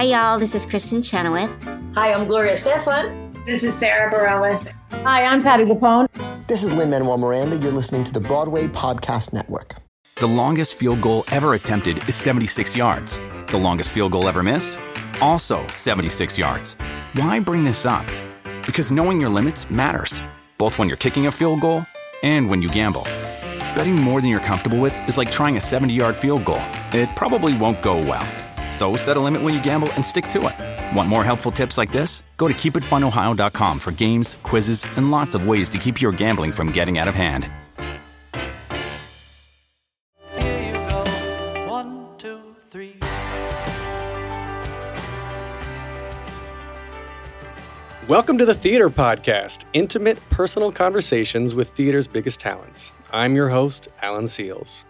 Hi, y'all. This is Kristin Chenoweth. Hi, I'm Gloria Estefan. This is Sara Bareilles. Hi, I'm Patti LuPone. This is Lin Manuel Miranda. You're listening to the Broadway Podcast Network. The longest field goal ever attempted is 76 yards. The longest field goal ever missed? Also 76 yards. Why bring this up? Because knowing your limits matters, both when you're kicking a field goal and when you gamble. Betting more than you're comfortable with is like trying a 70 yard field goal, it probably won't go well. So set a limit when you gamble and stick to it. Want more helpful tips like this? Go to keepitfunohio.com for games, quizzes, and lots of ways to keep your gambling from getting out of hand. Here you go. One, two, three. Welcome to the Theater Podcast, intimate personal conversations with theater's biggest talents. I'm your host, Alan Seales.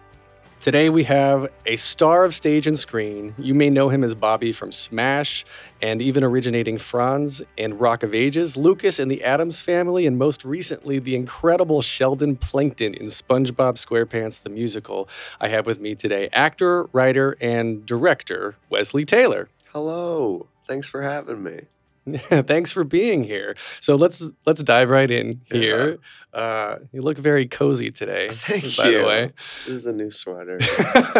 Today we have a star of stage and screen. You may know him as Bobby from Smash and even originating Franz and Rock of Ages, Lucas in the Addams Family, and most recently the incredible Sheldon Plankton in SpongeBob SquarePants the musical. I have with me today actor, writer, and director Wesley Taylor. Hello. Thanks for having me. Thanks for being here. So let's let's dive right in here. Uh, you look very cozy today. Thank by you. the way. This is a new sweater.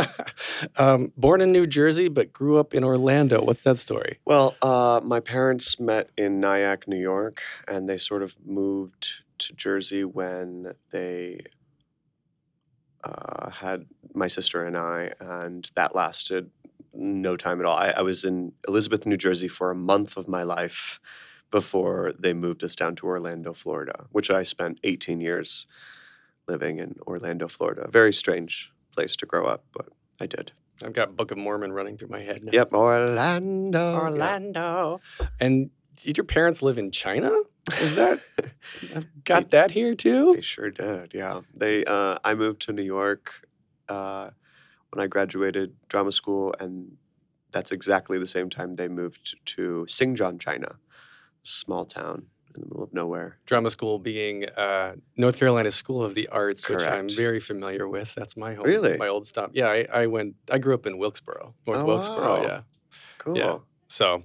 um, born in New Jersey, but grew up in Orlando. What's that story? well, uh, my parents met in Nyack, New York, and they sort of moved to Jersey when they uh, had my sister and I, and that lasted no time at all. I, I was in Elizabeth, New Jersey for a month of my life before they moved us down to Orlando, Florida, which I spent 18 years living in Orlando, Florida. A very strange place to grow up, but I did. I've got Book of Mormon running through my head now. Yep, Orlando. yeah. Orlando. And did your parents live in China? Is that I've got that here too? They sure did. Yeah, they. Uh, I moved to New York uh, when I graduated drama school, and that's exactly the same time they moved to Xinjiang, China, small town in the middle of nowhere. Drama school being uh, North Carolina School of the Arts, which I'm very familiar with. That's my home. Really? My old stop. Yeah, I, I went. I grew up in Wilkesboro, North Oh, Wilkesboro. wow. Yeah. Cool. So,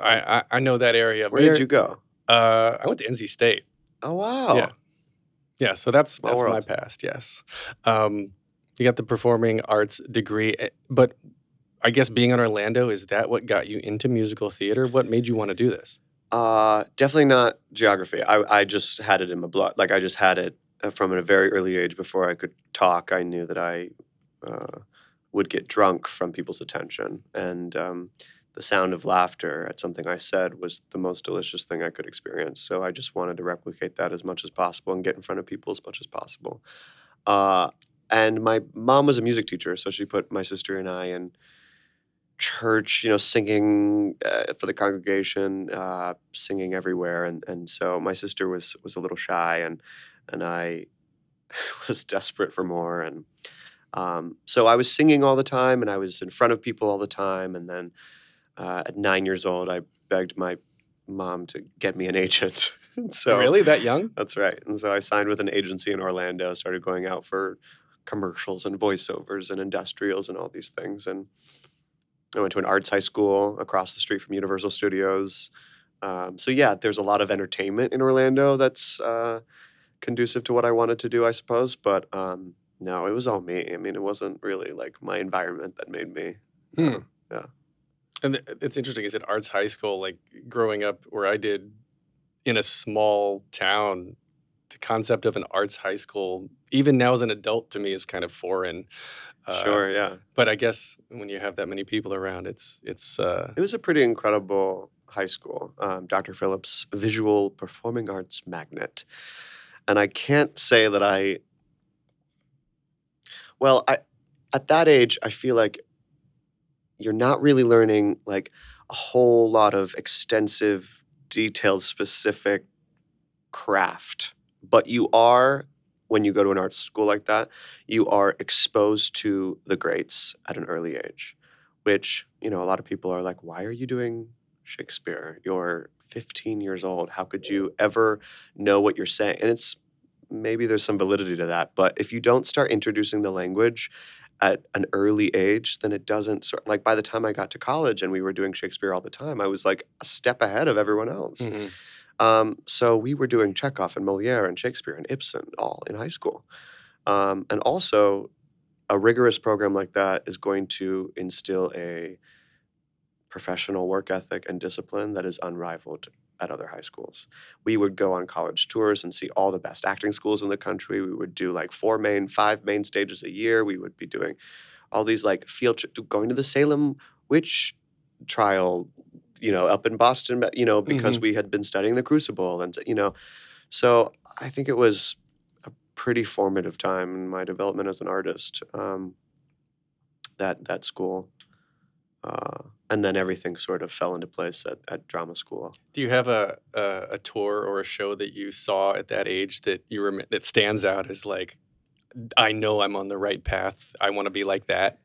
I, I I know that area. Where did you go? Uh, I went to NC State. Oh wow. Yeah. Yeah, so that's Small that's my past. Yes, um, you got the performing arts degree, eh, but I guess being in Orlando is that what got you into musical theater? What made you want to do this? Uh, definitely not geography. I, I just had it in my blood. Like I just had it uh, from a very early age. Before I could talk, I knew that I uh, would get drunk from people's attention, and um, the sound of laughter at something I said was the most delicious thing I could experience. So I just wanted to replicate that as much as possible and get in front of people as much as possible. Uh, and my mom was a music teacher, so she put my sister and I in church, you know, singing uh, for the congregation, uh, singing everywhere, and and so my sister was was a little shy, and and I was desperate for more, and um, so I was singing all the time, and I was in front of people all the time, and then uh, at nine years old, I begged my mom to get me an agent. so really, that young? that's right. And so I signed with an agency in Orlando, started going out for commercials and voiceovers and industrials and all these things. And I went to an arts high school across the street from Universal Studios. Um, so, yeah, there's a lot of entertainment in Orlando that's uh, conducive to what I wanted to do, I suppose. But um, no, it was all me. I mean, it wasn't really like my environment that made me. Hmm. Yeah. And th- it's interesting. Is it arts high school? Like growing up where I did in a small town, the concept of an arts high school, even now as an adult, to me is kind of foreign. Uh, sure, yeah. But I guess when you have that many people around, it's it's. Uh, It was a pretty incredible high school. Um, Dr. Phillips Visual Performing Arts Magnet. And I can't say that I, well, I, at that age, I feel like you're not really learning like a whole lot of extensive, detailed, specific craft, but you are when you go to an art school like that, you are exposed to the greats at an early age, which, you know, a lot of people are like, why are you doing Shakespeare? You're 15 years old. How could you ever know what you're saying? And it's maybe there's some validity to that, but if you don't start introducing the language at an early age, then it doesn't sort like by the time I got to college and we were doing Shakespeare all the time, I was like a step ahead of everyone else. Mhm. Um, so we were doing Chekhov and Moliere and Shakespeare and Ibsen all in high school. Um, and also, a rigorous program like that is going to instill a professional work ethic and discipline that is unrivaled at other high schools. We would go on college tours and see all the best acting schools in the country. We would do like four main, five main stages a year. We would be doing all these like field tri- going to the Salem witch trial, you know, up in Boston, but, you know, because we had been studying the Crucible and you know, so I think it was a pretty formative time in my development as an artist. Um, that that school, uh, and then everything sort of fell into place at, at drama school. Do you have a, a a tour or a show that you saw at that age that you rem- that stands out as like, I know I'm on the right path. I want to be like that.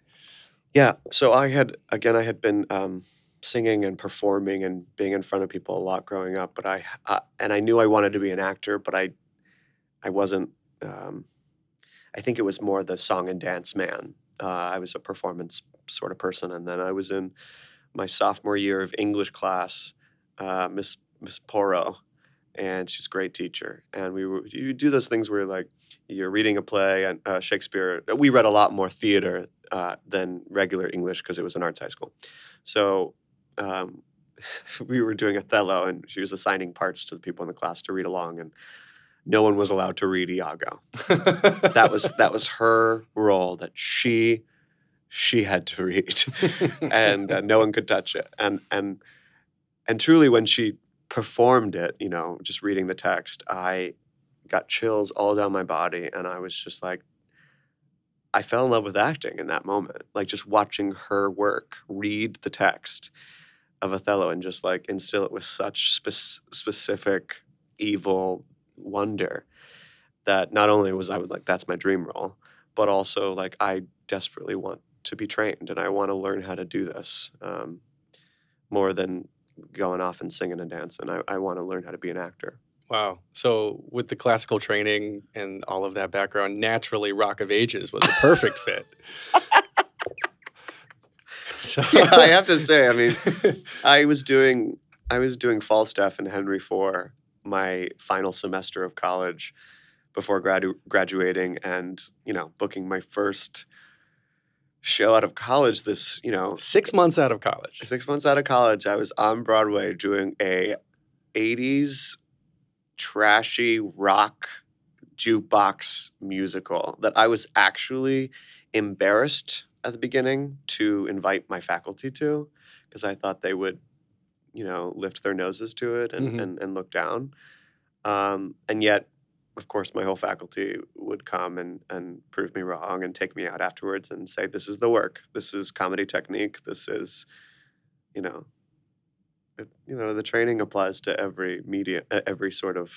Yeah. So I had again, I had been um, singing and performing and being in front of people a lot growing up, but I uh, and I knew I wanted to be an actor, but I I wasn't. Um, I think it was more the song and dance man. Uh, I was a performance sort of person, and then I was in my sophomore year of English class, uh, Miss Miss Poro, and she's a great teacher. And we were you do those things where like you're reading a play and uh, Shakespeare. We read a lot more theater uh, than regular English because it was an arts high school. So um, we were doing Othello, and she was assigning parts to the people in the class to read along, and no one was allowed to read Iago. That was that was her role that she she had to read, and uh, no one could touch it. And and and truly, when she performed it, you know, just reading the text, I got chills all down my body, and I was just like. I fell in love with acting in that moment, like just watching her work, read the text of Othello, and just like instill it with such spec- specific evil wonder that not only was I like that's my dream role, but also like I desperately want to be trained and I want to learn how to do this um, more than going off and singing and dancing. I, I want to learn how to be an actor. wow. So with the classical training and all of that background, naturally, Rock of Ages was a perfect fit. So yeah, I have to say, I mean, I was doing I was doing Falstaff and Henry IV my final semester of college before gradu- graduating and you know booking my first show out of college this you know six months out of college. six months out of college i was on broadway doing a 80s trashy rock jukebox musical that i was actually embarrassed at the beginning to invite my faculty to because i thought they would you know lift their noses to it and, Mhm. and, and look down um, and yet of course my whole faculty would come and, and prove me wrong and take me out afterwards and say this is the work this is comedy technique this is you know it, you know the training applies to every media uh, every sort of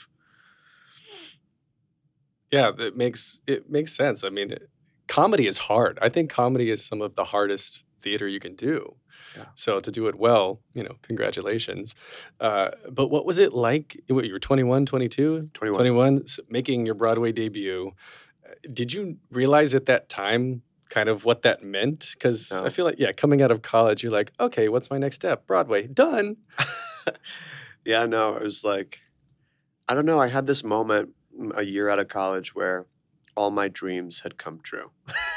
Yeah, it makes it makes sense. I mean, it- comedy is hard. I think comedy is some of the hardest theater you can do. Yeah. So to do it well, you know, congratulations. Uh, but what was it like? What, you were 21, 22? 21 21, s- making your Broadway debut. Uh, Did you realize at that time kind of what that meant? Because I feel like, yeah, coming out of college, you're like, okay, what's my next step? Broadway, done. yeah, no, it was like, I don't know. I had this moment mm, a year out of college where all my dreams had come true.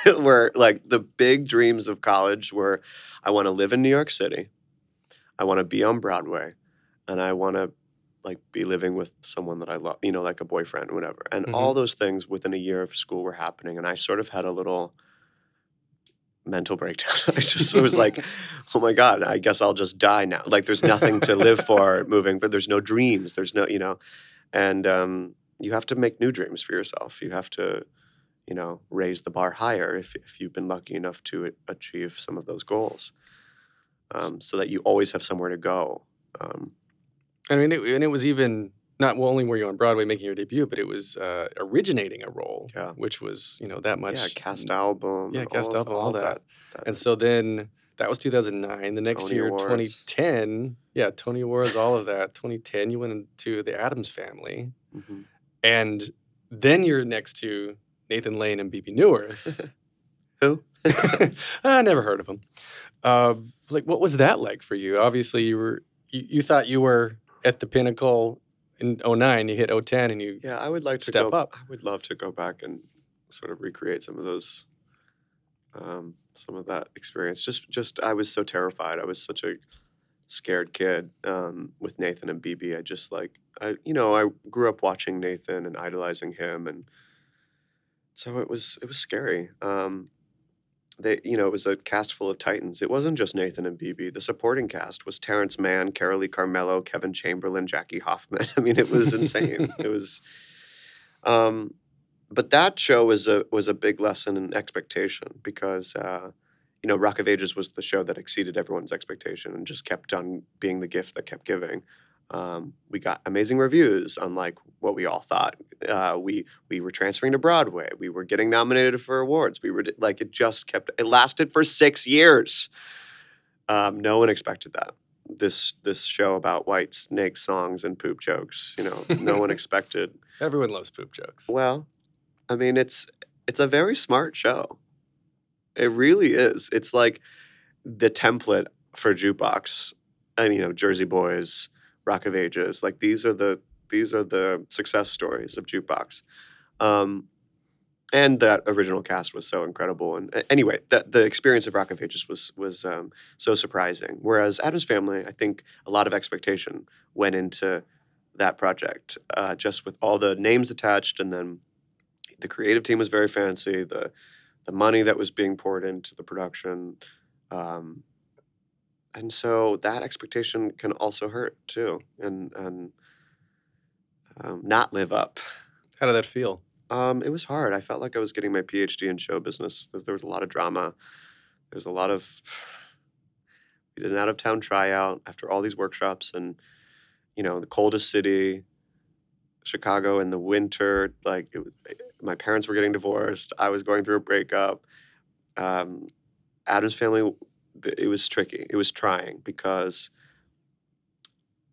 where like the big dreams of college were I want to live in New York City, I want to be on Broadway, and I want to like be living with someone that I love, you know, like a boyfriend or whatever. And all those things within a year of school were happening. And I sort of had a little mental breakdown. I just was like, oh my God, I guess I'll just die now. Like there's nothing to live for moving, but there's no dreams. There's no, you know, and um, you have to make new dreams for yourself. You have to, you know, raise the bar higher if, if you've been lucky enough to achieve some of those goals um, so that you always have somewhere to go. Um, I mean, it, and it was even not only were you on Broadway making your debut, but it was uh, originating a role, Yeah. which was you know that much. yeah, cast album. yeah, cast all album, all of that. that And so then that was 2009. The next Tony year, Awards. 2010, yeah, Tony Awards, all of that. 2010, you went into the Addams Family, Mhm. And then you're next to Nathan Lane and Bebe Neuwirth. Who? I never heard of him. Uh, like, what was that like for you? Obviously, you were you, you thought you were at the pinnacle in 09. You hit 010 and you Yeah, I would like to Step go. up. I would love to go back and sort of recreate some of those, um, some of that experience. Just, just I was so terrified. I was such a scared kid um, with Nathan and Bebe. I just like, I, you know, I grew up watching Nathan and idolizing him, and so it was, it was scary. Um, they, you know, it was a cast full of titans. It wasn't just Nathan and Bebe. The supporting cast was Terrence Mann, Carolee Carmello, Kevin Chamberlin, Jackie Hoffman. I mean, it was insane. it was, um, but that show was a was a big lesson in expectation because uh, you know Rock of Ages was the show that exceeded everyone's expectation and just kept on being the gift that kept giving. Um, we got amazing reviews, unlike what we all thought. Uh, we we were transferring to Broadway. We were getting nominated for awards. We were like it just kept. It lasted for six years. Um, no one expected that. This this show about Whitesnake songs and poop jokes. You know, no one expected. everyone loves poop jokes. Well, I mean, it's it's a very smart show. It really is. It's like the template for jukebox, and you know, Jersey Boys, Rock of Ages. Like these are the these are the success stories of jukebox. Um, and that original cast was so incredible. And anyway, that the experience of Rock of Ages was was um, so surprising. Whereas Addams Family, I think a lot of expectation went into that project, uh, just with all the names attached, and then the creative team was very fancy. The the money that was being poured into the production, um, and so that expectation can also hurt too, and and um, not live up. How did that feel? Um, it was hard. I felt like I was getting my PhD in show business. There, there was a lot of drama. There's a lot of. We did an out of town tryout after all these workshops, and you know the coldest city, Chicago in the winter. Like it, was- my parents were getting divorced. I was going through a breakup. Um, Addams family. It was tricky. It was trying because.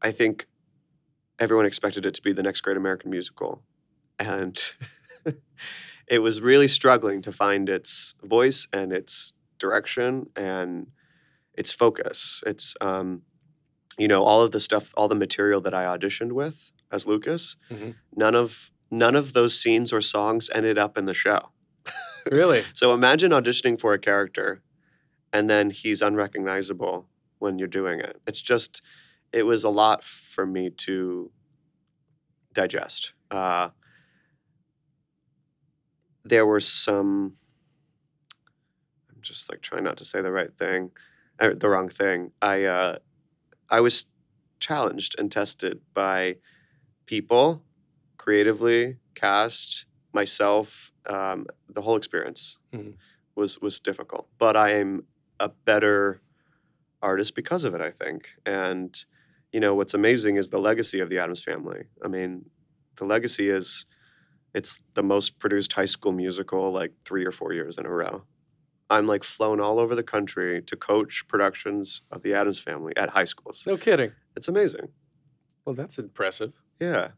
I think everyone expected it to be the next great American musical, and it was really struggling to find its voice and its direction and its focus. It's um, you know all of the stuff, all the material that I auditioned with as Lucas. Mhm. None of none of those scenes or songs ended up in the show. Really? So imagine auditioning for a character, and then he's unrecognizable when you're doing it. It's just, it was a lot for me to digest. Uh, there were some. I'm just like trying not to say the right thing, or the wrong thing. I, uh, I was challenged and tested by people, creatively, cast, myself. Um, the whole experience Mhm. was was difficult, but I am a better artist because of it. I think, and you know what's amazing is the legacy of the Addams Family. I mean, the legacy is it's the most produced high school musical like three or four years in a row. I'm like flown all over the country to coach productions of the Addams Family at high schools. No kidding. It's amazing. Well, that's impressive. Yeah.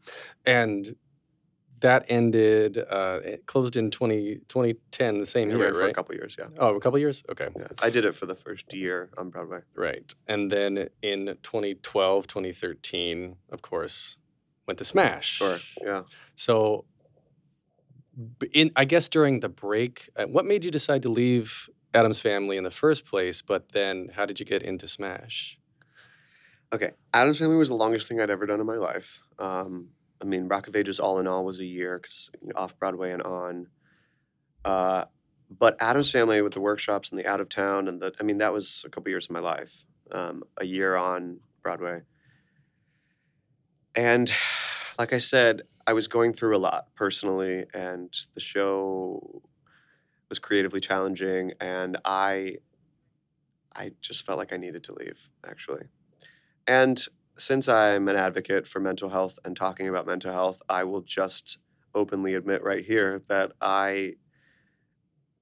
And that ended, uh, it closed in 20, 2010, the same year, right? a couple years, yeah. Oh, a couple years? Okay. Yeah. I did it for the first year on Broadway. Right. And then in 2012, 2013, of course, went to Smash. Sure. Yeah. So, in I guess during the break, uh, what made you decide to leave Addams Family in the first place? But then, how did you get into Smash? Okay. Addams Family was the longest thing I'd ever done in my life. Um, I mean, Rock of Ages all in all was a year because you know, off Broadway and on. Uh, but Addams Family with the workshops and the out of town and the, I mean, that was a couple years of my life. Um, a year on Broadway. And like I said, I was going through a lot personally, and the show was creatively challenging, and I, I just felt like I needed to leave, actually. And since I'm an advocate for mental health and talking about mental health, I will just openly admit right here that I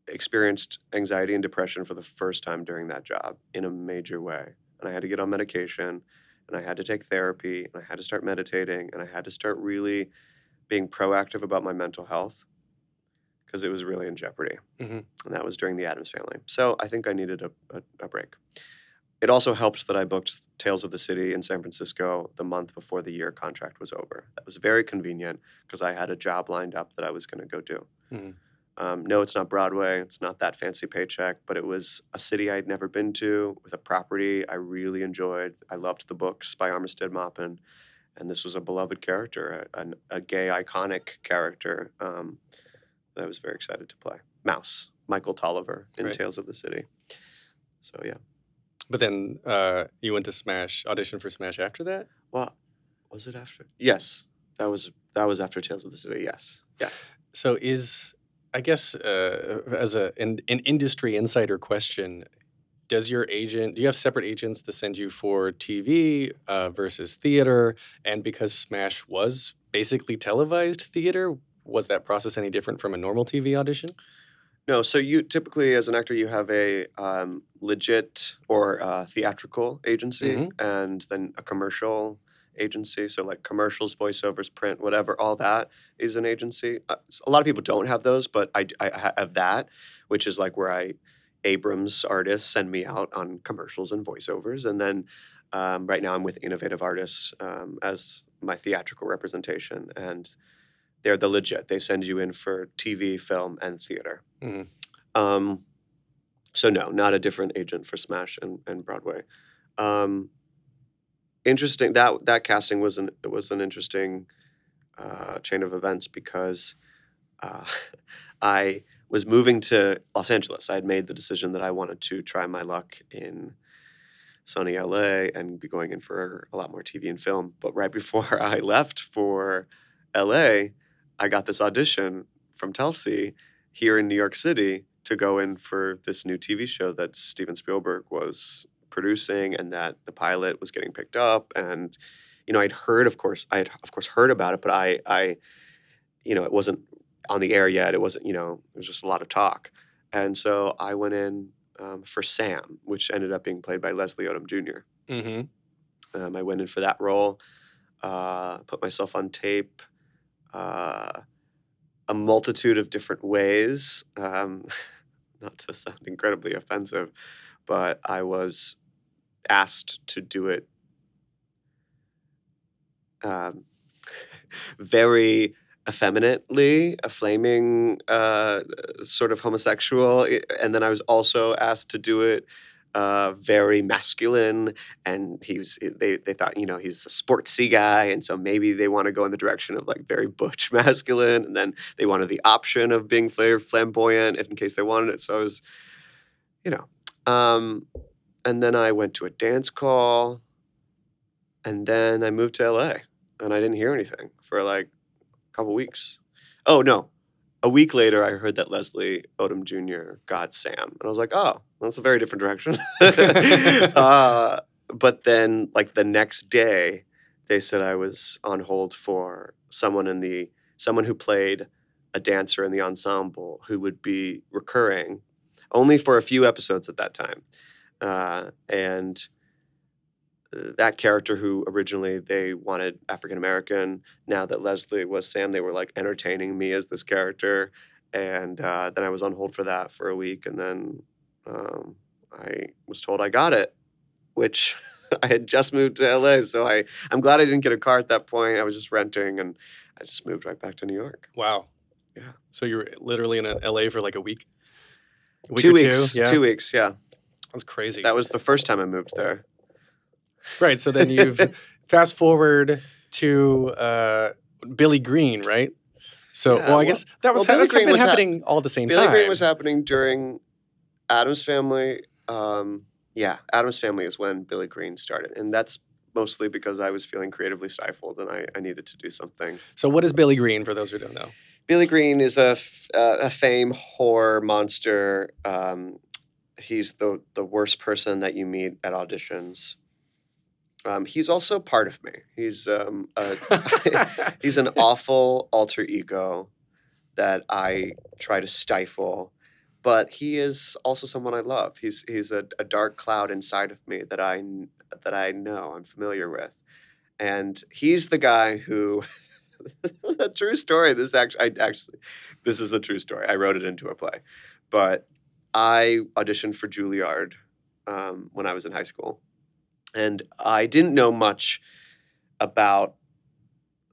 experienced anxiety and depression for the first time during that job in a major way. And I had to get on medication and I had to take therapy and I had to start meditating and I had to start really being proactive about my mental health because it was really in jeopardy. Mhm. And that was during the Addams family. So I think I needed a, a, a break. It also helped that I booked Tales of the City in San Francisco the month before the year contract was over. That was very convenient because I had a job lined up that I was going to go do. Mhm. Um, no, it's not Broadway. It's not that fancy paycheck, but it was a city I'd never been to with a property I really enjoyed. I loved the books by Armistead Maupin, and this was a beloved character, a, an- a gay, iconic character um, that I was very excited to play. Mouse, Michael Tolliver in Right. Tales of the City. So yeah. But then uh, you went to Smash, audition for Smash after that? Well, was it after? Yes, that was that was after Tales of the City. Yes, yes. So is I guess uh, as a an, an industry insider question, does your agent do you have separate agents to send you for TV uh, versus theater? And because Smash was basically televised theater, was that process any different from a normal TV audition? No, so you typically, as an actor, you have a um, legit or uh, theatrical agency, Mhm. and then a commercial agency. So like commercials, voiceovers, print, whatever, all that is an agency. Uh, a lot of people don't have those, but I, ha- have that, which is like where I Abrams artists send me out on commercials and voiceovers, and then um, right now I'm with Innovative Artists um, as my theatrical representation, and they're the legit. They send you in for TV, film, and theater. Mhm. Um, so no, not a different agent for Smash and, and Broadway. Um, interesting that that casting was an it was an interesting uh, chain of events because uh, I was moving to Los Angeles. I had made the decision that I wanted to try my luck in sunny LA and be going in for a lot more TV and film. But right before I left for LA, I got this audition from Telsey here in New York City to go in for this new TV show that Steven Spielberg was producing and that the pilot was getting picked up and you know I'd heard of course I had of course heard about it but I I you know it wasn't on the air yet it wasn't you know it was just a lot of talk and so I went in um, for Sam which ended up being played by Leslie Odom Jr. Mm-hmm. Um, I went in for that role, uh, put myself on tape uh, a multitude of different ways. Um, not to sound incredibly offensive, but I was asked to do it um, very effeminately, a flaming uh, sort of homosexual. And then I was also asked to do it uh, very masculine and he was they they thought you know he's a sportsy guy and so maybe they want to go in the direction of like very butch masculine and then they wanted the option of being flamboyant if in case they wanted it so I was you know um and then I went to a dance call and then I moved to LA and I didn't hear anything for like a couple weeks. Oh no a week later, I heard that Leslie Odom Jr. got Sam, and I was like, "Oh, that's a very different direction." uh, but then, like the next day, they said I was on hold for someone in the someone who played a dancer in the ensemble who would be recurring, only for a few episodes at that time, uh, and that character who originally they wanted African American now that Leslie was Sam, they were like entertaining me as this character. And uh, then I was on hold for that for a week. And then um, I was told I got it, which I had just moved to LA. So I, I'm glad I didn't get a car at that point. I was just renting and I just moved right back to New York. Wow. Yeah. So you were literally in uh, LA for like a week. A week two weeks. Two? Yeah. Two weeks. Yeah. That's crazy. That was the first time I moved there. Right. So then you've fast forward to uh, Billy Green, right? So, Yeah, well, I guess that was well, Billy that's Green been was hap- happening all at the same Billy time. Billy Green was happening during Addams Family. Um, yeah, Addams Family is when Billy Green started, and that's mostly because I was feeling creatively stifled and I, I needed to do something. So, what is Billy Green for those who don't know? Billy Green is a, f- uh, a fame horror monster. Um, he's the the worst person that you meet at auditions. Um, he's also part of me. He's um, a, he's an awful alter ego that I try to stifle, but he is also someone I love. He's he's a, a dark cloud inside of me that I that I know I'm familiar with, and he's the guy who a true story. This actually, I actually, this is a true story. I wrote it into a play, but I auditioned for Juilliard um, when I was in high school, and I didn't know much about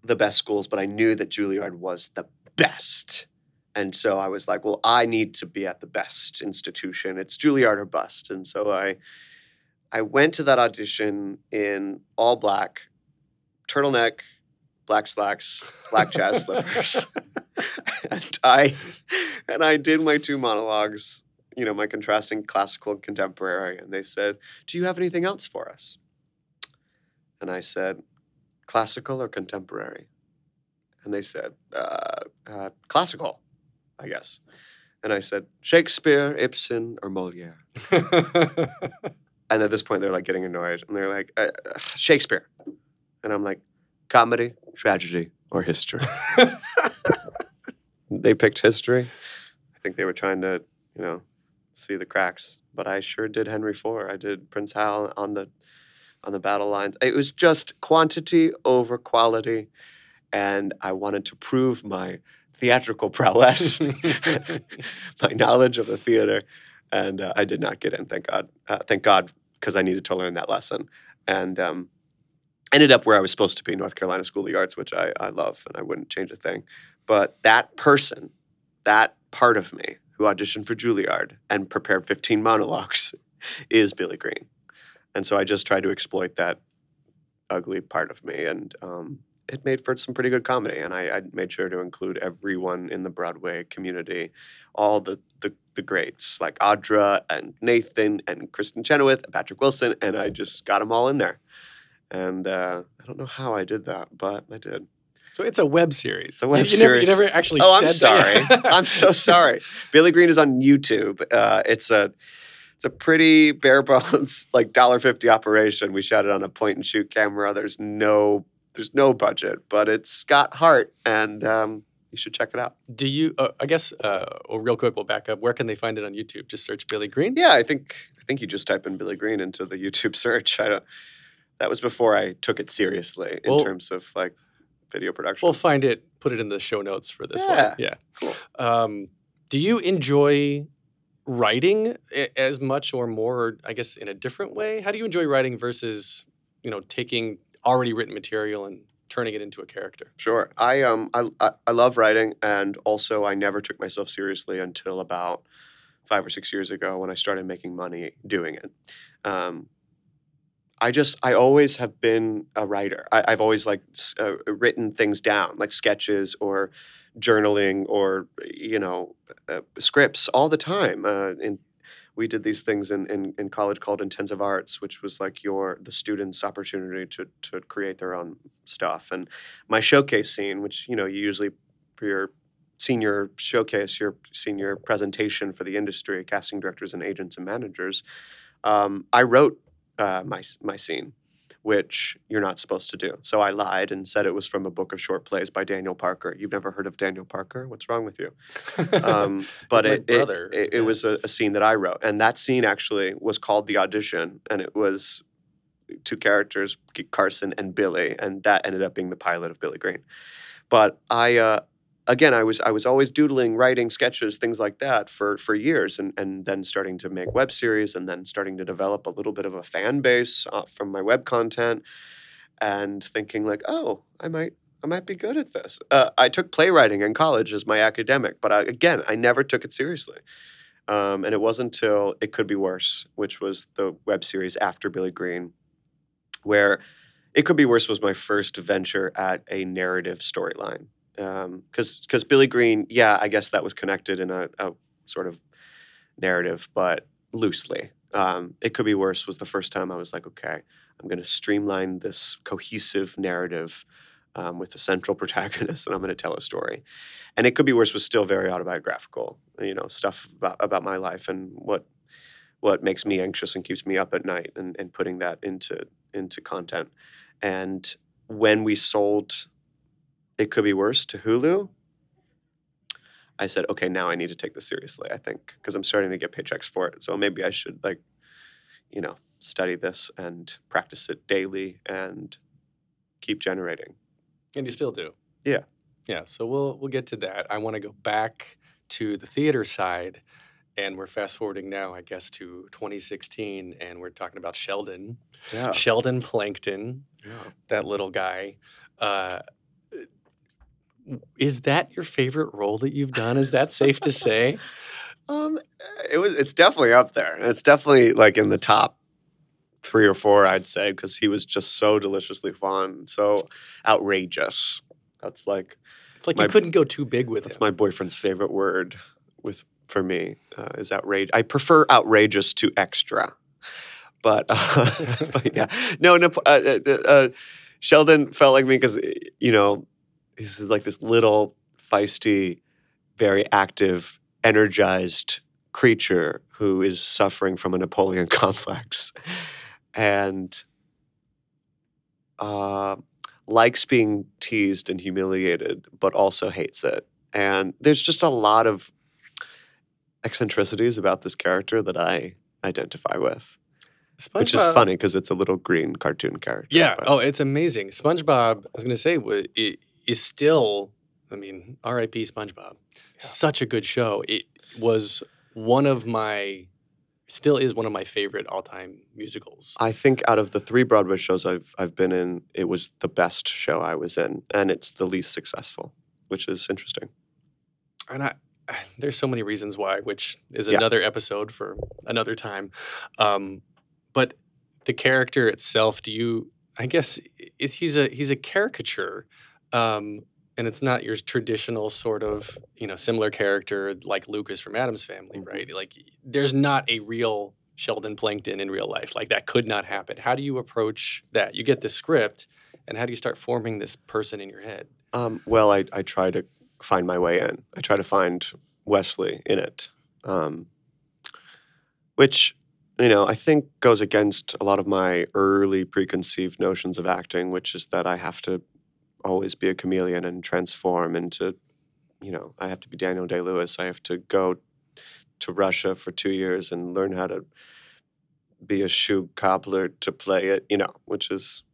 the best schools, but I knew that Juilliard was the best. And so I was like, well, I need to be at the best institution. It's Juilliard or bust. And so I I went to that audition in all black, turtleneck, black slacks, black jazz slippers. and I and I did my two monologues, you know, my contrasting classical and contemporary, and they said, "Do you have anything else for us?" And I said, "Classical or contemporary?" And they said, uh, uh, "Classical, I guess." And I said, "Shakespeare, Ibsen, or Moliere?" And at this point, they're like getting annoyed, and they're like, uh, uh, "Shakespeare," and I'm like, "Comedy, tragedy, or history?" they picked history. I think they were trying to, you know, see the cracks. But I sure did Henry IV. I did Prince Hal on the on the battle lines. It was just quantity over quality, and I wanted to prove my theatrical prowess, my knowledge of the theater, and uh, I did not get in. Thank God. Uh, thank God, because I needed to learn that lesson, and um, ended up where I was supposed to be, North Carolina School of the Arts, which I, I love, and I wouldn't change a thing. But that person, that part of me who auditioned for Juilliard and prepared 15 monologues is Billy Green. And so I just tried to exploit that ugly part of me. And um, it made for some pretty good comedy. And I, I made sure to include everyone in the Broadway community, all the, the, the greats like Audra and Nathan and Kristin Chenoweth and Patrick Wilson. And I just got them all in there. And uh, I don't know how I did that, but I did. So it's a web series. A web you, you Never, you never actually Oh, I'm sorry. I'm so sorry. Billy Green is on YouTube. Uh, it's a it's a pretty bare bones like dollar fifty operation. We shot it on a point and shoot camera. There's no there's no budget, but it's got heart, and um, you should check it out. Do you? Uh, I guess. Uh, well, real quick, we'll back up. Where can they find it on YouTube? Just search Billy Green. Yeah, I think I think you just type in Billy Green into the YouTube search. I don't. That was before I took it seriously in Well- terms of like video production. We'll find it. Put it in the show notes for this Yeah. one. Yeah. Cool. Um, do you enjoy writing as much or more? Or I guess in a different way. How do you enjoy writing versus you know taking already written material and turning it into a character? Sure. I um I, I I love writing, and also I never took myself seriously until about five or six years ago when I started making money doing it. Um, I just I always have been a writer. I, I've always like uh, written things down, like sketches or journaling or you know uh, scripts all the time. Uh, in we did these things in, in, in college called intensive arts, which was like your the students' opportunity to to create their own stuff. And my showcase scene, which you know you usually for your senior showcase, your senior presentation for the industry, casting directors and agents and managers, um, I wrote uh, my my scene, which you're not supposed to do. So I lied and said it was from a book of short plays by Daniel Parker. You've never heard of Daniel Parker? What's wrong with you? Um, but it, it, it, it was a, a scene that I wrote, and that scene actually was called the audition, and it was two characters, Carson and Billy, and that ended up being the pilot of Billy Green. But I, uh, again, I was I was always doodling, writing sketches, things like that for for years, and and then starting to make web series, and then starting to develop a little bit of a fan base uh, from my web content, and thinking like, oh, I might I might be good at this. Uh, I took playwriting in college as my academic, but I, again, I never took it seriously. Um, and it wasn't until It Could Be Worse, which was the web series after Billy Green, where It Could Be Worse was my first venture at a narrative storyline. Because because Billy Green, yeah, I guess that was connected in a, a sort of narrative, but loosely. Um, it Could Be Worse was the first time I was like, okay, I'm going to streamline this cohesive narrative um, with the central protagonist, and I'm going to tell a story. And it could be worse was still very autobiographical, you know, stuff about, about my life and what what makes me anxious and keeps me up at night, and, and putting that into into content. And when we sold, it could be worse to Hulu. I said, okay, now I need to take this seriously. I think because I'm starting to get paychecks for it, so maybe I should like, you know, study this and practice it daily and keep generating. and you still do. Yeah. Yeah. So we'll we'll get to that. I want to go back to the theater side, and we're fast forwarding now, I guess, to 2016, and we're talking about Sheldon, Yeah. Sheldon Plankton, yeah. that little guy. Uh, is that your favorite role that you've done? Is that safe to say? Um, it was. It's definitely up there. It's definitely like in the top three or four, I'd say, because he was just so deliciously fun, so outrageous. That's like It's like My- you couldn't go too big with that's him. my boyfriend's favorite word with for me uh, is outrage. I prefer outrageous to extra, but, uh, but yeah, no, no. Uh, uh, uh, Sheldon felt like me because you know he's like this little feisty, very active, energized creature who is suffering from a Napoleon complex, and uh, likes being teased and humiliated, but also hates it. And there's just a lot of eccentricities about this character that I identify with, which is funny because it's a little green cartoon character. Yeah. but- Oh, it's amazing. SpongeBob. I was going to say is still. I mean, R.I.P. SpongeBob. Such a good show. It was one of my. Still is one of my favorite all-time musicals. I think out of the three Broadway shows I've I've been in, it was the best show I was in, and it's the least successful, which is interesting. and I, there's so many reasons why, which is Yeah. another episode for another time. Um, but the character itself, do you? I guess he's a he's a caricature, um, and it's not your traditional sort of you know similar character like Lucas from Addams Family, Mhm. right? Like there's not a real Sheldon Plankton in real life. Like that could not happen. How do you approach that? You get the script, and how do you start forming this person in your head? Um, well, I, I try to find my way in. I try to find Wesley in it, um, which you know I think goes against a lot of my early preconceived notions of acting, which is that I have to always be a chameleon and transform into, you know, I have to be Daniel Day Lewis. I have to go to Russia for two years and learn how to be a shoe cobbler to play it, you know, which is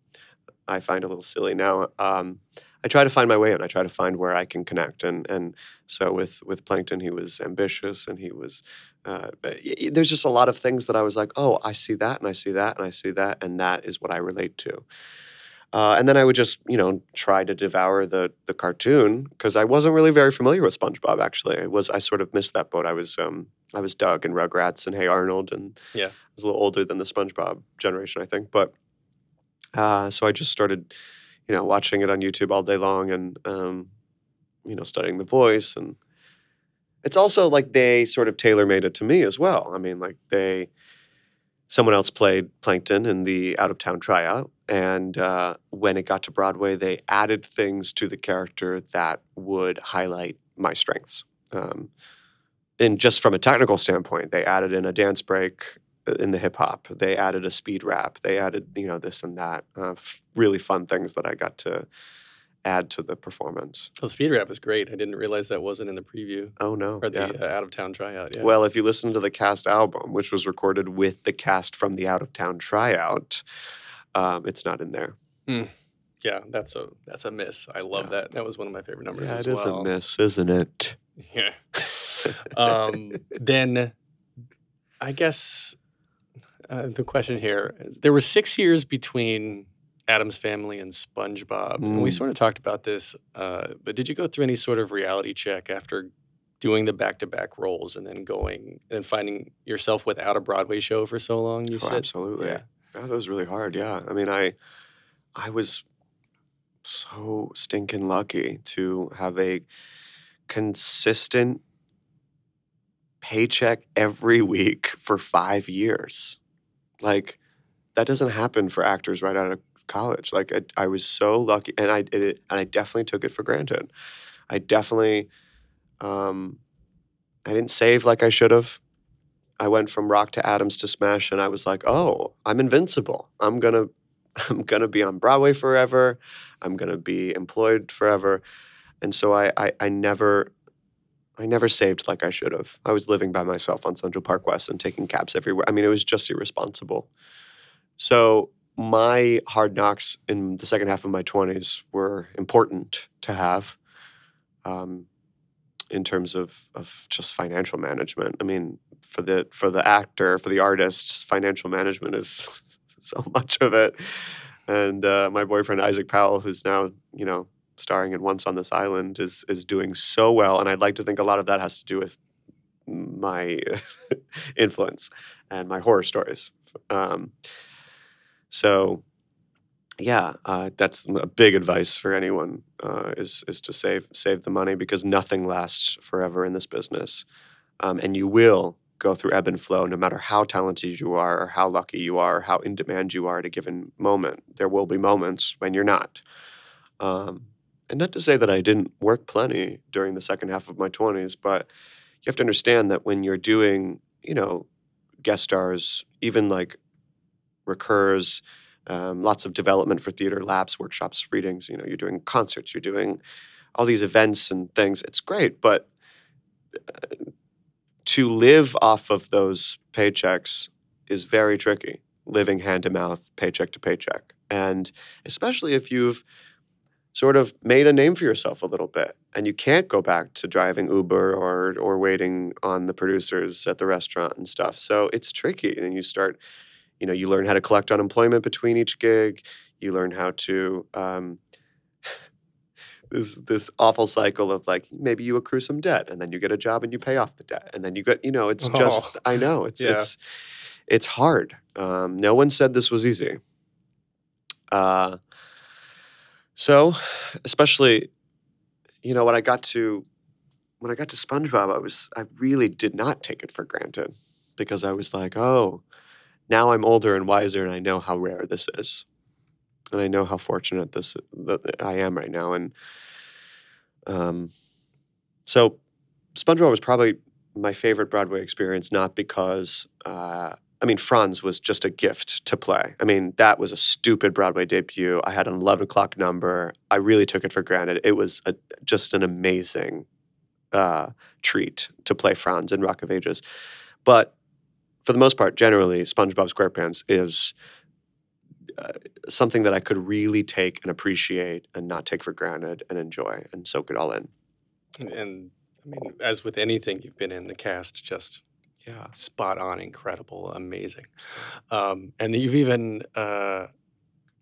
I find a little silly now. Um, I try to find my way in. I try to find where I can connect, and and so with with Plankton, he was ambitious, and he was. Uh, there's just a lot of things that I was like, oh, I see that, and I see that, and I see that, and that is what I relate to. Uh, and then I would just, you know, try to devour the the cartoon because I wasn't really very familiar with SpongeBob. Actually, I was I sort of missed that boat. I was um I was Doug and Rugrats and Hey Arnold, and Yeah. I was a little older than the SpongeBob generation, I think. But uh, so I just started, you know, watching it on YouTube all day long and, um, you know, studying the voice. And it's also like they sort of tailor made it to me as well. I mean, like they, someone else played Plankton in the out of town tryout. And uh, when it got to Broadway, they added things to the character that would highlight my strengths. Um, and just from a technical standpoint, they added in a dance break uh, in the hip hop. They added a speed rap. They added, you know, this and that. Uh, f- really fun things that I got to add to the performance. The speed rap is great. I didn't realize that wasn't in the preview Oh no! or the yeah. uh, out of town tryout. Yeah. Well, if you listen to the cast album, which was recorded with the cast from the out of town tryout, um, it's not in there. yeah, that's a that's a miss. I love Yeah. that. That was one of my favorite numbers Yeah, it is well. a miss, isn't it? Yeah. um, then I guess uh, the question here there were six years between Addams Family and SpongeBob. And we Mm. sort of talked about this, uh, but did you go through any sort of reality check after doing the back to back roles and then going and finding yourself without a Broadway show for so long? You Oh, said, absolutely. Yeah. Yeah, that was really hard. Yeah. I mean, I I was so stinking lucky to have a consistent paycheck every week for 5 years. Like that doesn't happen for actors right out of college. Like I, I was so lucky and I did it and I definitely took it for granted. I definitely um I didn't save like I should have. I went from rock to Addams to Smash, and I was like, "Oh, I'm invincible. I'm gonna, I'm gonna be on Broadway forever. I'm gonna be employed forever." And so I, I, I never, I never saved like I should have. I was living by myself on Central Park West and taking cabs everywhere. I mean, it was just irresponsible. So my hard knocks in the second half of my 20s were important to have um, in terms of, of just financial management. I mean, for the for the actor, for the artist, financial management is so much of it. And uh, my boyfriend Isaac Powell, who's now you know starring in Once on This Island, is is doing so well. And I'd like to think a lot of that has to do with my influence and my horror stories. Um, so yeah, uh, that's a big advice for anyone uh, is is to save save the money because nothing lasts forever in this business, um, and you will go through ebb and flow no matter how talented you are or how lucky you are or how in demand you are at a given moment. There will be moments when you're not. Um, and not to say that I didn't work plenty during the second half of my 20s, but you have to understand that when you're doing, you know, guest stars, even like recurs, um, lots of development for theater, labs, workshops, readings. You know, you're doing concerts, you're doing all these events and things. It's great, but uh, to live off of those paychecks is very tricky. Living hand to mouth, paycheck to paycheck, and especially if you've sort of made a name for yourself a little bit and you can't go back to driving uber or or waiting on the producers at the restaurant and stuff so it's tricky and you start you know you learn how to collect unemployment between each gig you learn how to um, this this awful cycle of like maybe you accrue some debt and then you get a job and you pay off the debt and then you get you know it's just Oh. i know it's Yeah. it's it's hard um, no one said this was easy uh, so especially you know when i got to when i got to spongebob i was i really did not take it for granted because i was like oh now I'm older and wiser, and I know how rare this is, and I know how fortunate this that I am right now. And um, so, SpongeBob was probably my favorite Broadway experience, not because uh, I mean Franz was just a gift to play. I mean that was a stupid Broadway debut. I had an eleven o'clock number. I really took it for granted. It was a, just an amazing uh, treat to play Franz in Rock of Ages, but for the most part, generally, SpongeBob SquarePants is uh, something that I could really take and appreciate and not take for granted and enjoy and soak it all in. And I mean, as with anything you've been in, the cast just Yeah. spot on, incredible, amazing. Um, and you've even uh,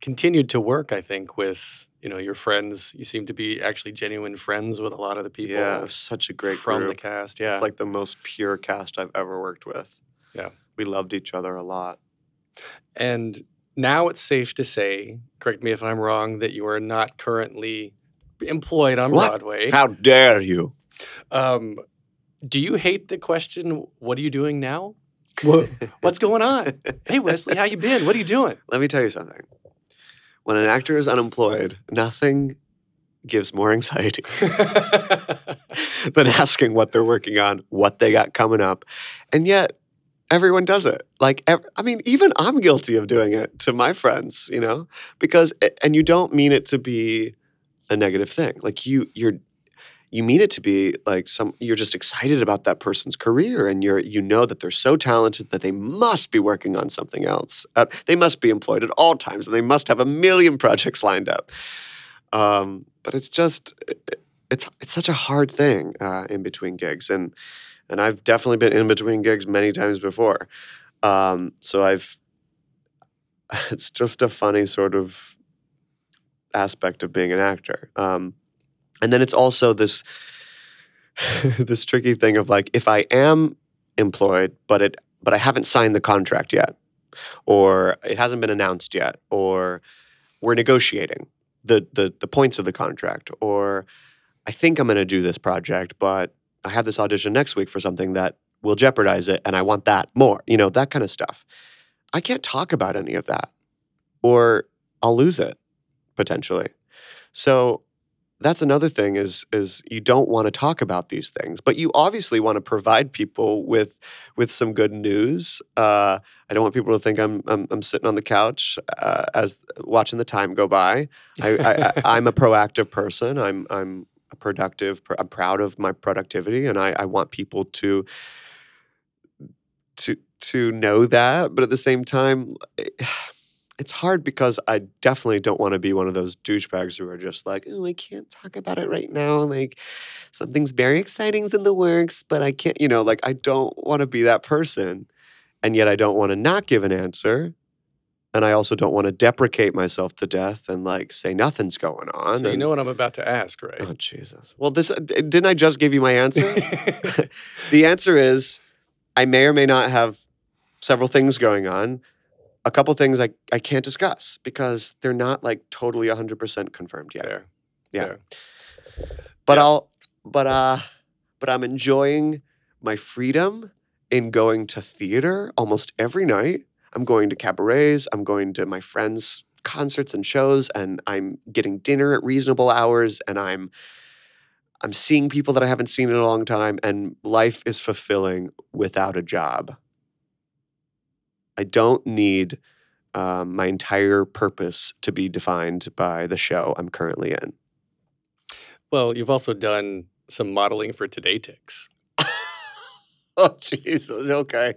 continued to work, I think, with you know your friends. You seem to be actually genuine friends with a lot of the people. Yeah, such a great from group. the cast. Yeah, It's like the most pure cast I've ever worked with. Yeah. We loved each other a lot. and now it's safe to say, correct me if I'm wrong, that you are not currently employed on What? Broadway. How dare you? Um, do you hate the question? What are you doing now? What's going on? Hey Wesley, how you been? What are you doing? Let me tell you something. When an actor is unemployed, nothing gives more anxiety than asking what they're working on, what they got coming up. And yet, everyone does it. Like, ev- I mean, even I'm guilty of doing it to my friends, you know, because, and you don't mean it to be a negative thing. Like, you, you're, you mean it to be like some you're just excited about that person's career and you're you know that they're so talented that they must be working on something else uh, they must be employed at all times and they must have a million projects lined up um, but it's just it's it's such a hard thing uh, in between gigs and and I've definitely been in between gigs many times before um, so I've it's just a funny sort of aspect of being an actor um, and then it's also this this tricky thing of like if I am employed but it but I haven't signed the contract yet or it hasn't been announced yet or we're negotiating the the the points of the contract or I think I'm going to do this project but I have this audition next week for something that will jeopardize it and I want that more you know that kind of stuff. I can't talk about any of that or I'll lose it potentially. So that's another thing is is you don't want to talk about these things but you obviously want to provide people with with some good news. Uh, i don't want people to think i'm i'm, I'm sitting on the couch uh, as watching the time go by. I, I, I, i'm a proactive person. I'm i'm productive pr- i'm proud of my productivity and i, I want people to to to know that but at the same time it's hard because I definitely don't want to be one of those douchebags who are just like, oh, I can't talk about it right now. Like something's very exciting's in the works, but I can't, you know, like I don't want to be that person. And yet I don't want to not give an answer. And I also don't want to deprecate myself to death and like say nothing's going on. So you and- know what I'm about to ask, right? Oh Jesus! Well, this uh, didn't I just give you my answer? the answer is I may or may not have several things going on. A couple things I, I can't discuss because they're not like totally 100% confirmed yet. Fair. Yeah. Fair. But Yeah. I'll but uh but I'm enjoying my freedom in going to theater almost every night. I'm going to cabarets, I'm going to my friends' concerts and shows and I'm getting dinner at reasonable hours and I'm I'm seeing people that I haven't seen in a long time and life is fulfilling without a job. I don't need um, my entire purpose to be defined by the show I'm currently in. Well, you've also done some modeling for TodayTix. Oh Jesus! Okay.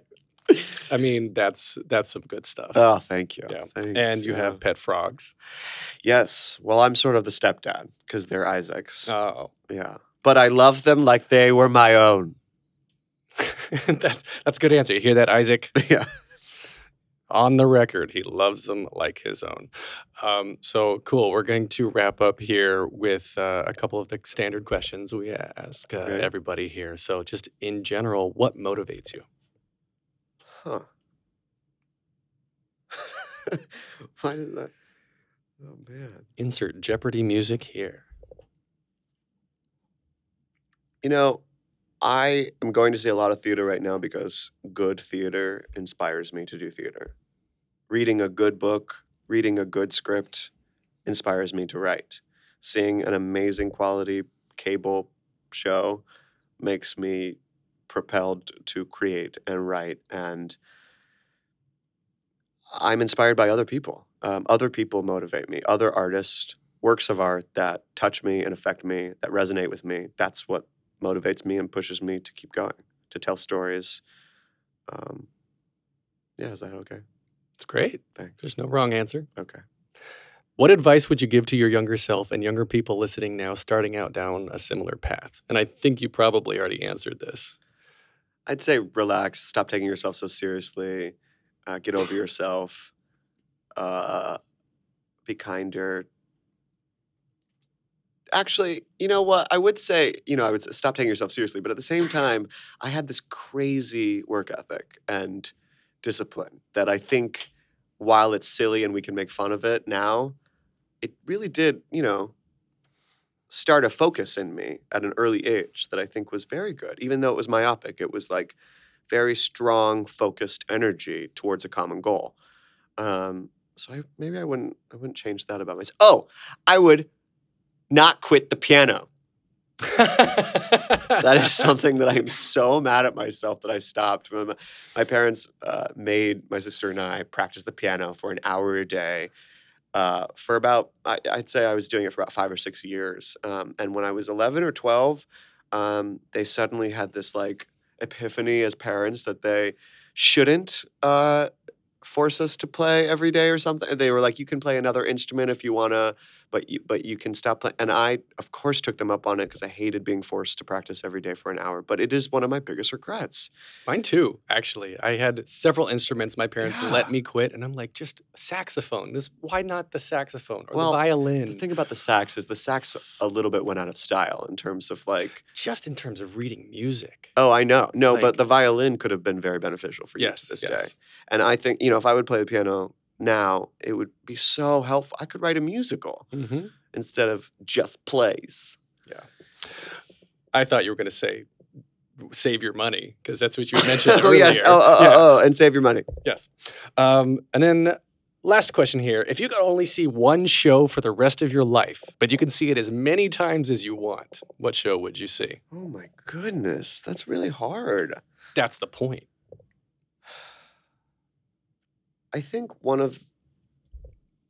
I mean, that's that's some good stuff. Oh, thank you. Yeah. Thanks, and you yeah. have pet frogs. yes. Well, I'm sort of the stepdad because they're Isaac's. Oh, yeah, but I love them like they were my own. that's that's a good answer. You hear that, Isaac? yeah. on the record, he loves them like his own. Um, so cool. We're going to wrap up here with uh, a couple of the standard questions we ask uh, everybody here. So, just in general, what motivates you? Huh. Why did that? Oh man. Insert Jeopardy music here. You know, I am going to see a lot of theater right now because good theater inspires me to do theater. Reading a good book, reading a good script inspires me to write. Seeing an amazing quality cable show makes me propelled to create and write. And I'm inspired by other people. Um, other people motivate me, other artists, works of art that touch me and affect me, that resonate with me. That's what motivates me and pushes me to keep going, to tell stories. Um, yeah, is that okay? It's great. Thanks. There's no wrong answer. Okay. What advice would you give to your younger self and younger people listening now, starting out down a similar path? And I think you probably already answered this. I'd say relax, stop taking yourself so seriously, uh, get over yourself, uh, be kinder. Actually, you know what? I would say, you know, I would stop taking yourself seriously, but at the same time, I had this crazy work ethic and discipline that I think, while it's silly and we can make fun of it now, it really did, you know, start a focus in me at an early age that I think was very good. Even though it was myopic, it was like very strong, focused energy towards a common goal. Um, so I, maybe I wouldn't I wouldn't change that about myself. Oh, I would not quit the piano. That is something that I'm so mad at myself that I stopped. My, my parents uh, made my sister and I practice the piano for an hour a day uh, for about, I, I'd say I was doing it for about five or six years. Um, and when I was 11 or 12, um, they suddenly had this like epiphany as parents that they shouldn't uh, force us to play every day or something. They were like, you can play another instrument if you want to, but you, but you can stop playing. And I, of course, took them up on it because I hated being forced to practice every day for an hour. But it is one of my biggest regrets. Mine too, actually. I had several instruments my parents let me quit, and I'm like, just saxophone. This why not the saxophone or Well, the violin? The thing about the sax is the sax a little bit went out of style in terms of like, just in terms of reading music. oh, I know. No, Like- but the violin could have been very beneficial for you yes, to this yes. day. And I think, you know, if I would play the piano now, it would be so helpful. I could write a musical hmm instead of just plays. Yeah. I thought you were going to say save your money because that's what you mentioned oh, earlier. yes. Oh, oh, oh, Yeah. oh, and save your money. Yes. Um, and then last question here. If you could only see one show for the rest of your life, but you can see it as many times as you want, what show would you see? Oh, my goodness. That's really hard. That's the point. I think one of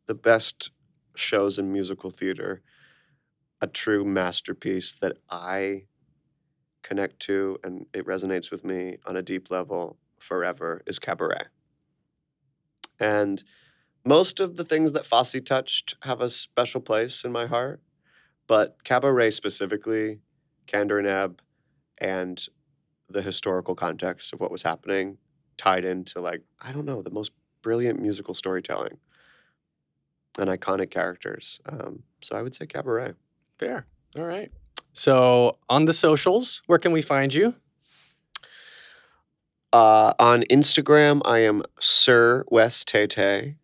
the best shows in musical theater, a true masterpiece that I connect to and it resonates with me on a deep level forever is Cabaret. And most of the things that Fosse touched have a special place in my heart, but cabaret specifically, Kander and Ebb, and the historical context of what was happening tied into like I don't know the most brilliant musical storytelling and iconic characters. Um, so I would say cabaret. Fair. All right. So on the socials, where can we find you? Uh, on Instagram, I am Sir Wes Taylor.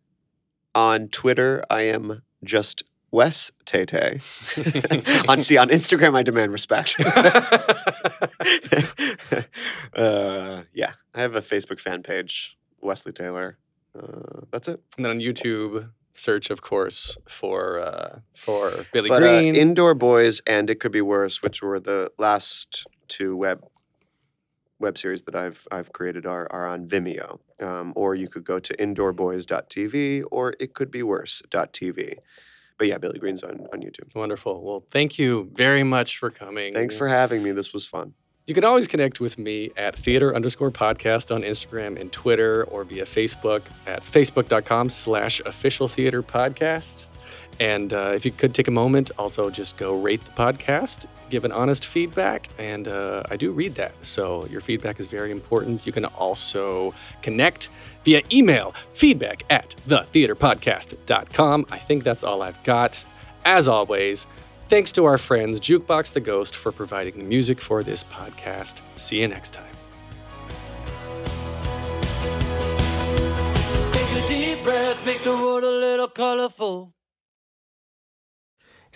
On Twitter, I am just Wes Taylor. on see on Instagram, I demand respect. uh, yeah, I have a Facebook fan page, Wesley Taylor. Uh, that's it. And then on YouTube, search, of course, for uh, for Billy but uh, Green. Indoor Boys and It Could Be Worse, which were the last two web web series that I've I've created, are are on Vimeo. Um, or you could go to indoorboys.tv or it could be worse.tv. But yeah, Billy Green's on, on YouTube. Wonderful. Well, thank you very much for coming. Thanks for having me. This was fun. You can always connect with me at theater underscore podcast on Instagram and Twitter or via Facebook at facebook.com slash official theater podcast. And uh, if you could take a moment, also just go rate the podcast, give an honest feedback, and uh, I do read that. So your feedback is very important. You can also connect via email, feedback at thetheaterpodcast.com. I think that's all I've got. As always, thanks to our friends Jukebox the Ghost for providing the music for this podcast. See you next time. Take a deep breath, make the world a little colorful.